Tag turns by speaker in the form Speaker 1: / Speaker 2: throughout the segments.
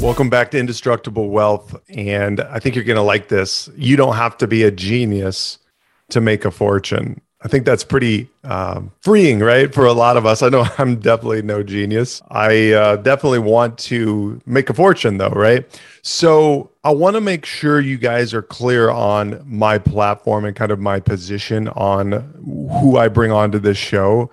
Speaker 1: Welcome back to Indestructible Wealth. And I think you're going to like this. You don't have to be a genius to make a fortune. I think that's pretty um, freeing, right? For a lot of us. I know I'm definitely no genius. I uh, definitely want to make a fortune, though, right? So I want to make sure you guys are clear on my platform and kind of my position on who I bring onto this show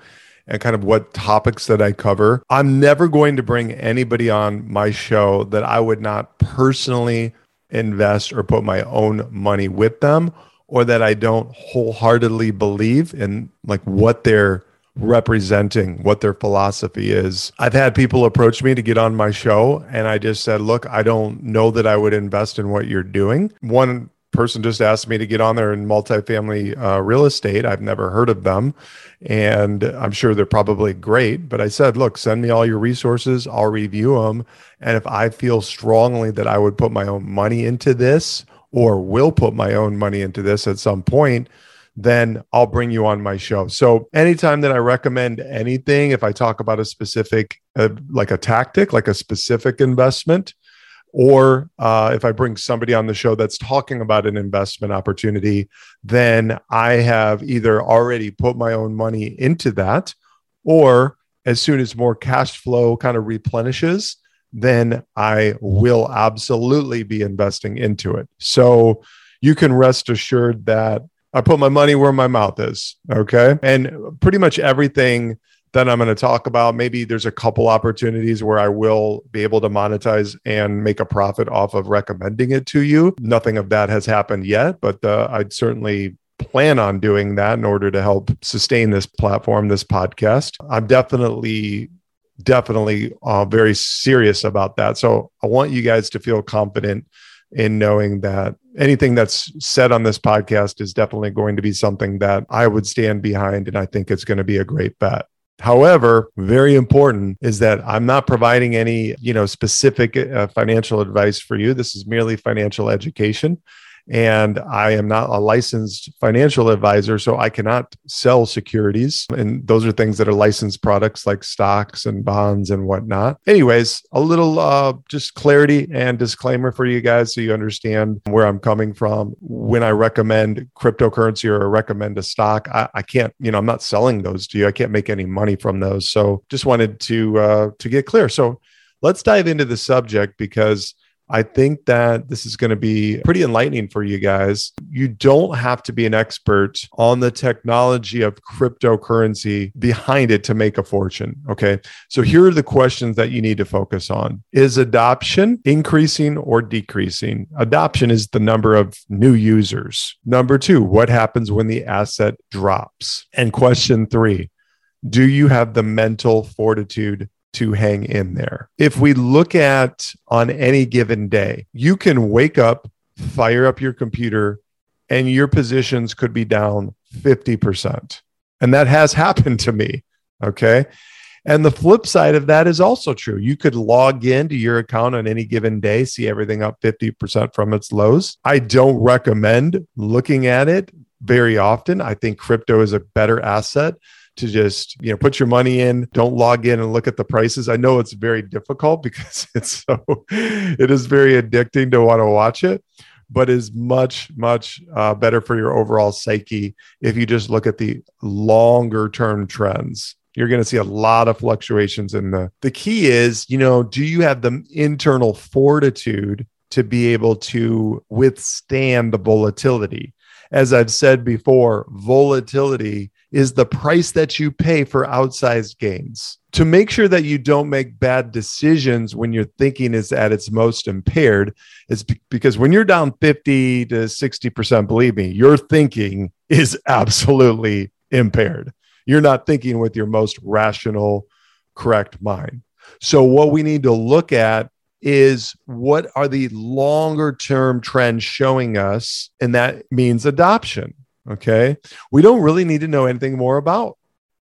Speaker 1: and kind of what topics that I cover. I'm never going to bring anybody on my show that I would not personally invest or put my own money with them or that I don't wholeheartedly believe in like what they're representing, what their philosophy is. I've had people approach me to get on my show and I just said, "Look, I don't know that I would invest in what you're doing." One person just asked me to get on there in multifamily uh, real estate. I've never heard of them. And I'm sure they're probably great. But I said, look, send me all your resources. I'll review them. And if I feel strongly that I would put my own money into this or will put my own money into this at some point, then I'll bring you on my show. So anytime that I recommend anything, if I talk about a specific, uh, like a tactic, like a specific investment, or uh, if I bring somebody on the show that's talking about an investment opportunity, then I have either already put my own money into that, or as soon as more cash flow kind of replenishes, then I will absolutely be investing into it. So you can rest assured that I put my money where my mouth is. Okay. And pretty much everything that I'm going to talk about, maybe there's a couple opportunities where I will be able to monetize and make a profit off of recommending it to you. Nothing of that has happened yet, but uh, I'd certainly plan on doing that in order to help sustain this platform, this podcast. I'm definitely definitely uh, very serious about that. So I want you guys to feel confident in knowing that anything that's said on this podcast is definitely going to be something that I would stand behind. And I think it's going to be a great bet. However, very important is that I'm not providing any, you know, specific uh, financial advice for you. This is merely financial education and I am not a licensed financial advisor, so I cannot sell securities. And those are things that are licensed products like stocks and bonds and whatnot. Anyways, a little uh, just clarity and disclaimer for you guys so you understand where I'm coming from. When I recommend cryptocurrency or recommend a stock, I, I can't, you know, I'm not selling those to you. I can't make any money from those. So just wanted to uh, to get clear. So let's dive into the subject because I think that this is going to be pretty enlightening for you guys. You don't have to be an expert on the technology of cryptocurrency behind it to make a fortune. Okay. So here are the questions that you need to focus on Is adoption increasing or decreasing? Adoption is the number of new users. Number two, what happens when the asset drops? And question three, do you have the mental fortitude to hang in there. If we look at on any given day, you can wake up, fire up your computer, and your positions could be down 50%. And that has happened to me. Okay. And the flip side of that is also true. You could log into your account on any given day, see everything up 50% from its lows. I don't recommend looking at it very often. I think crypto is a better asset to just you know put your money in. Don't log in and look at the prices. I know it's very difficult because it's so it is very addicting to want to watch it but is much much uh, better for your overall psyche if you just look at the longer term trends. You're going to see a lot of fluctuations in the the key is you know do you have the internal fortitude to be able to withstand the volatility? As i've said before volatility is the price that you pay for outsized gains. To make sure that you don't make bad decisions when your thinking is at its most impaired, is because when you're down 50 to 60%, believe me, your thinking is absolutely impaired. You're not thinking with your most rational, correct mind. So, what we need to look at
Speaker 2: is what are the longer term trends showing us? And that means adoption. Okay. We don't really need to know anything more about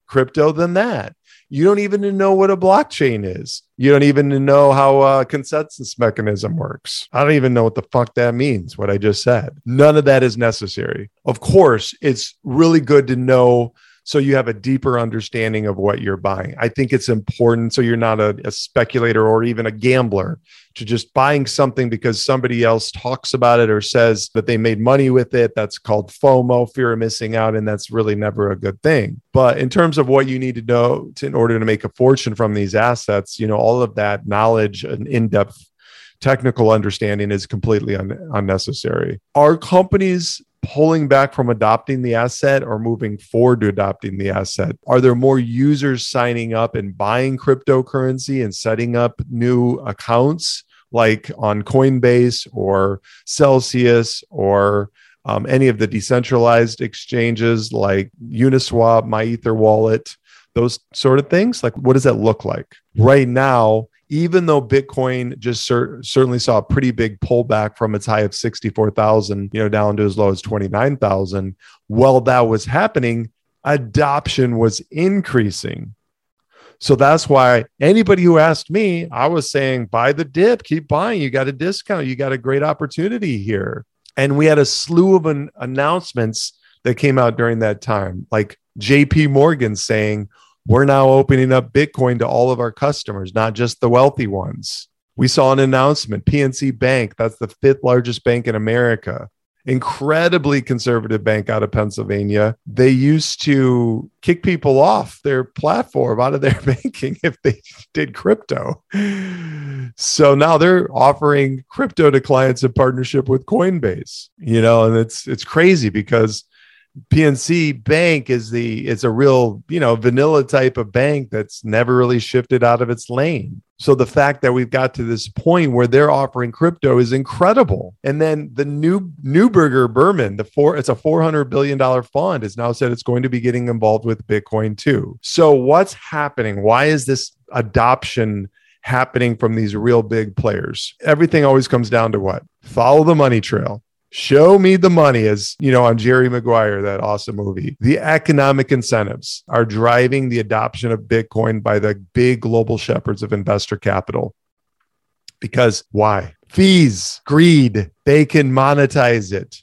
Speaker 2: crypto than that. You don't even know what a blockchain is. You don't even know how a consensus mechanism works. I don't even know what the fuck that means, what I just said. None of that is necessary. Of course, it's really good to know so you have a deeper understanding of what you're buying. I think it's important so you're not a, a, speculator or even a gambler to just buying something because somebody else talks about it or says that they made money with it. That's called FOMO, fear of missing out, and that's really never a good thing. But in terms of what you need to know to, in order to make a fortune from these assets, you know, all of that knowledge and in-depth technical understanding is completely un- unnecessary. Are companies pulling back from adopting the asset or moving forward to adopting the asset? Are there more users signing up and buying cryptocurrency and setting up new accounts like on Coinbase or Celsius or um, any of the decentralized exchanges like Uniswap, MyEtherWallet, those sort of things? Like, what does that look like? Right now, even though Bitcoin just cer- certainly saw a pretty big pullback from its high of 64,000, you know, down to as low as 29,000, while that was happening, adoption was increasing. So that's why anybody who asked me, I was saying, buy the dip, keep buying. You got a discount, you got a great opportunity here. And we had a slew of an announcements that came out during that time, like JP Morgan saying, we're now opening up Bitcoin to all of our customers, not just the wealthy ones. We saw an announcement PNC Bank, that's the fifth largest bank in America, incredibly conservative bank out of Pennsylvania. They used to kick people off their platform out of their banking if they did crypto. So now they're offering crypto to clients in partnership with Coinbase. You know, and it's it's crazy because PNC Bank is the it's a real you know vanilla type of bank that's never really shifted out of its lane. So the fact that we've got to this point where they're offering crypto is incredible. And then the new Neuberger Berman, the four it's a four hundred billion dollar fund, has now said it's going to be getting involved with Bitcoin too. So what's happening? Why is this adoption? happening from these real big players. Everything always comes down to what? Follow the money trail show me the money as you know on jerry maguire that awesome movie. The economic incentives are driving the adoption of bitcoin by the big global shepherds of investor capital. Because why? Fees greed they can monetize it.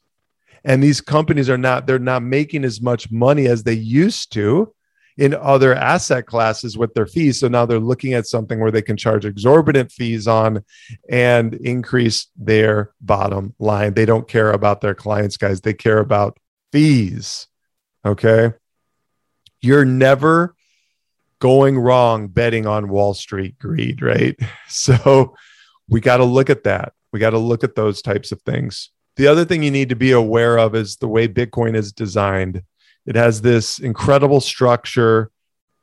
Speaker 2: And these companies are not they're not making as much money as they used to in other asset classes with their fees. So now they're looking at something where they can charge exorbitant fees on and increase their bottom line. They don't care about their clients, guys. They care about fees. Okay. You're never going wrong betting on Wall Street greed, right? So we got to look at that. We got to look at those types of things. The other thing you need to be aware of is the way Bitcoin is designed. It has this incredible structure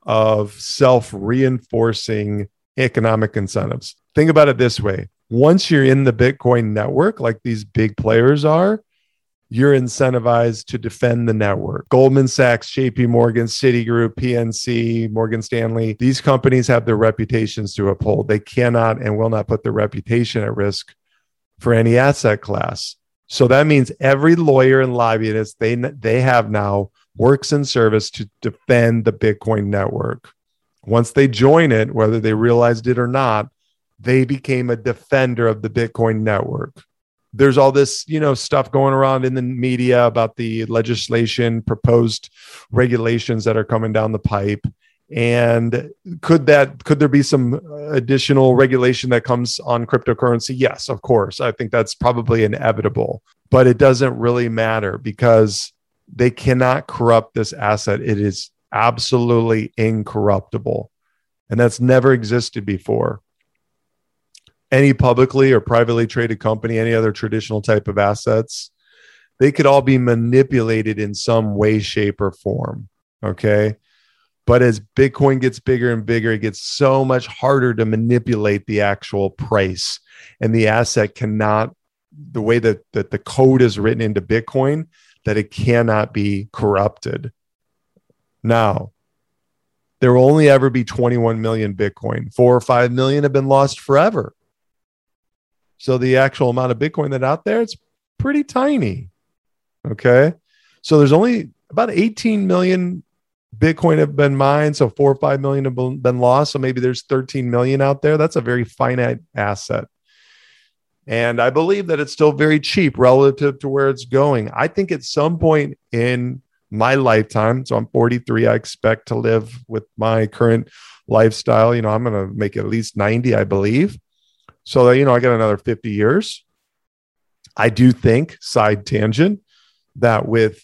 Speaker 2: of self reinforcing economic incentives. Think about it this way once you're in the Bitcoin network, like these big players are, you're incentivized to defend the network. Goldman Sachs, JP Morgan, Citigroup, PNC, Morgan Stanley, these companies have their reputations to uphold. They cannot and will not put their reputation at risk for any asset class. So that means every lawyer and lobbyist they they have now works in service to defend the Bitcoin network. Once they join it, whether they realized it or not, they became a defender of the Bitcoin network. There's all this, you know, stuff going around in the media about the legislation, proposed regulations that are coming down the pipe. And could that could there be some additional regulation that comes on cryptocurrency? Yes, of course. I think that's probably inevitable, but it doesn't really matter because they cannot corrupt this asset. It is absolutely incorruptible. And that's never existed before. Any publicly or privately traded company, any other traditional type of assets, they could all be manipulated in some way, shape, or form. Okay. But as Bitcoin gets bigger and bigger, it gets so much harder to manipulate the actual price. And the asset cannot, the way that, that the code is written into Bitcoin, that it cannot be corrupted. Now, there will only ever be 21 million Bitcoin. Four or five million have been lost forever. So the actual amount of Bitcoin that out there, it's pretty tiny. Okay. So there's only about 18 million Bitcoin have been mined. So four or five million have been lost. So maybe there's 13 million out there. That's a very finite asset. And I believe that it's still very cheap relative to where it's going. I think at some point in my lifetime, so I'm 43, I expect to live with my current lifestyle. You know, I'm going to make at least 90, I believe. So, you know, I got another 50 years. I do think, side tangent, that with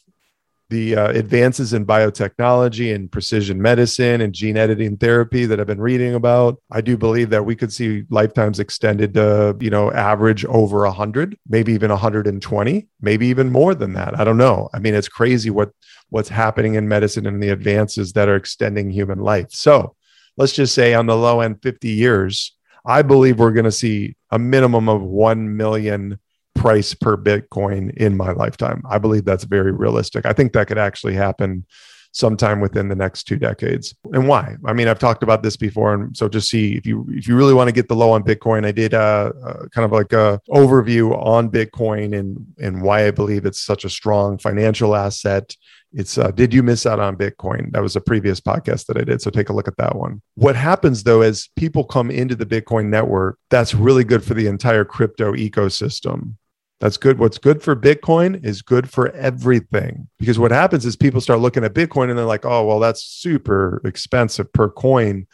Speaker 2: the uh, advances in biotechnology and precision medicine and gene editing therapy that I've been reading about, I do believe that we could see lifetimes extended to, you know, average over 100, maybe even 120, maybe even more than that. I don't know. I mean, it's crazy what what's happening in medicine and the advances that are extending human life. So, let's just say on the low end 50 years, I believe we're going to see a minimum of 1 million price per Bitcoin in my lifetime. I believe that's very realistic. I think that could actually happen sometime within the next two decades. And why? I mean, I've talked about this before, and so just see if you if you really want to get the low on Bitcoin, I did a, a kind of like a overview on Bitcoin and and why I believe it's such a strong financial asset. It's uh, did you miss out on Bitcoin? That was a previous podcast that I did, so take a look at that one. What happens though is people come into the Bitcoin network. That's really good for the entire crypto ecosystem that's good. What's good for Bitcoin is good for everything. Because what happens is people start looking at Bitcoin and they're like, oh, well, that's super expensive per coin.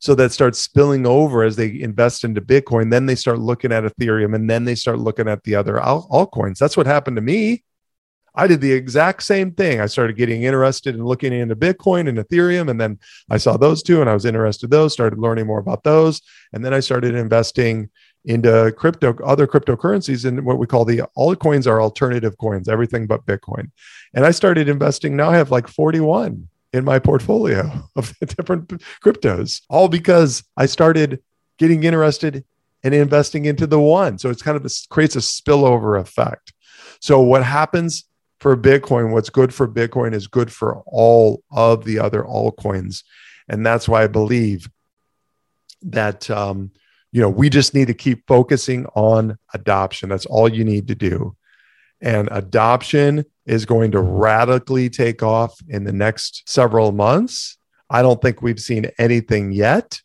Speaker 2: So that starts spilling over as they invest into Bitcoin. Then they start looking at Ethereum and then they start looking at the other altcoins. That's what happened to me. I did the exact same thing. I started getting interested in looking into Bitcoin and Ethereum. And then I saw those two and I was interested in those, started learning more about those. And then I started investing into crypto, other cryptocurrencies, and what we call the altcoins are alternative coins, everything but Bitcoin. And I started investing. Now I have like 41 in my portfolio of different cryptos, all because I started getting interested in investing into the one. So it's kind of this creates a spillover effect. So what happens for Bitcoin, what's good for Bitcoin is good for all of the other altcoins. And that's why I believe that um, you know, we just need to keep focusing on adoption. That's all you need to do. And adoption is going to radically take off in the next several months. I don't think we've seen anything yet.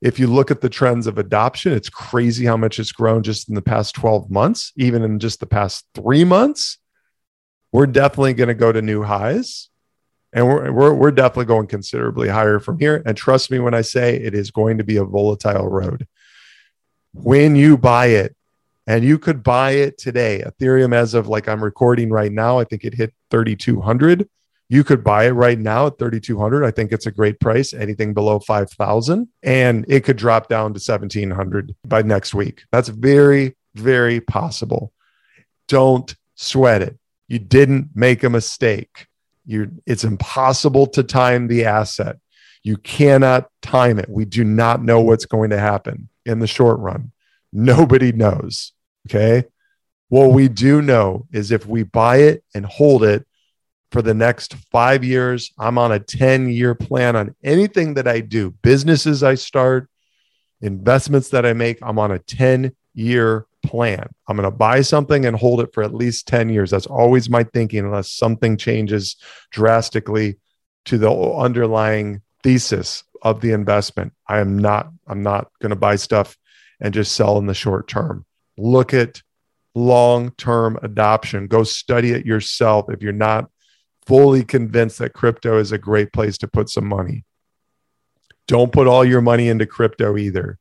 Speaker 2: If you look at the trends of adoption, it's crazy how much it's grown just in the past 12 months, even in just the past three months. We're definitely going to go to new highs and we're, we're, we're definitely going considerably higher from here. And trust me when I say it is going to be a volatile road when you buy it. And you could buy it today. Ethereum as of like i'm recording right now i think it hit 3200 you could buy it right now at 3200 i think it's a great price anything below 5000 and it could drop down to 1700 by next week. That's very very possible. Don't sweat it. You didn't make a mistake. You it's impossible to time the asset you cannot time it we do not know what's going to happen in the short run. Nobody knows. Okay. What we do know is if we buy it and hold it for the next five years, I'm on a 10 year plan on anything that I do, businesses I start, investments that I make, I'm on a 10 year plan. I'm going to buy something and hold it for at least 10 years. That's always my thinking, unless something changes drastically to the underlying thesis of the investment. I am not, I'm not going to buy stuff and just sell in the short term. Look at long term adoption. Go study it yourself if you're not fully convinced that crypto is a great place to put some money. Don't put all your money into crypto either.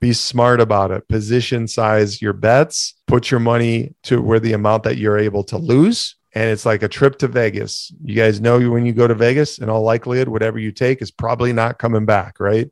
Speaker 2: Be smart about it. Position size your bets, put your money to where the amount that you're able to lose and it's like a trip to Vegas. You guys know when you go to Vegas, in all likelihood, whatever you take is probably not coming back, right?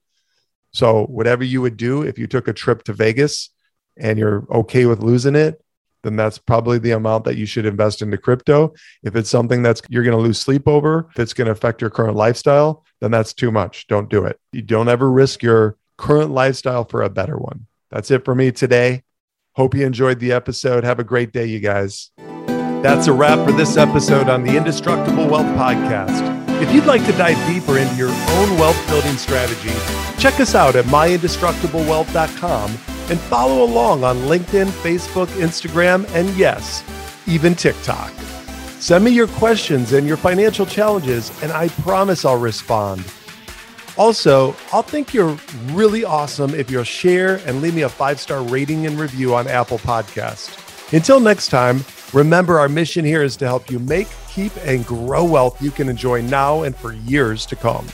Speaker 2: So, whatever you would do if you took a trip to Vegas and you're okay with losing it, then that's probably the amount that you should invest into crypto. If it's something that's you're going to lose sleep over, if it's going to affect your current lifestyle, then that's too much. Don't do it. You don't ever risk your current lifestyle for a better one. That's it for me today. Hope you enjoyed the episode. Have a great day, you guys. That's a wrap for this episode on the Indestructible Wealth Podcast. If you'd like to dive deeper into your own wealth building strategy, check us out at myindestructiblewealth.com and follow along on LinkedIn, Facebook, Instagram, and yes, even TikTok. Send me your questions and your financial challenges, and I promise I'll respond. Also, I'll think you're really awesome if you'll share and leave me a five star rating and review on Apple Podcast. Until next time, remember our mission here is to help you make, keep, and grow wealth you can enjoy now and for years to come.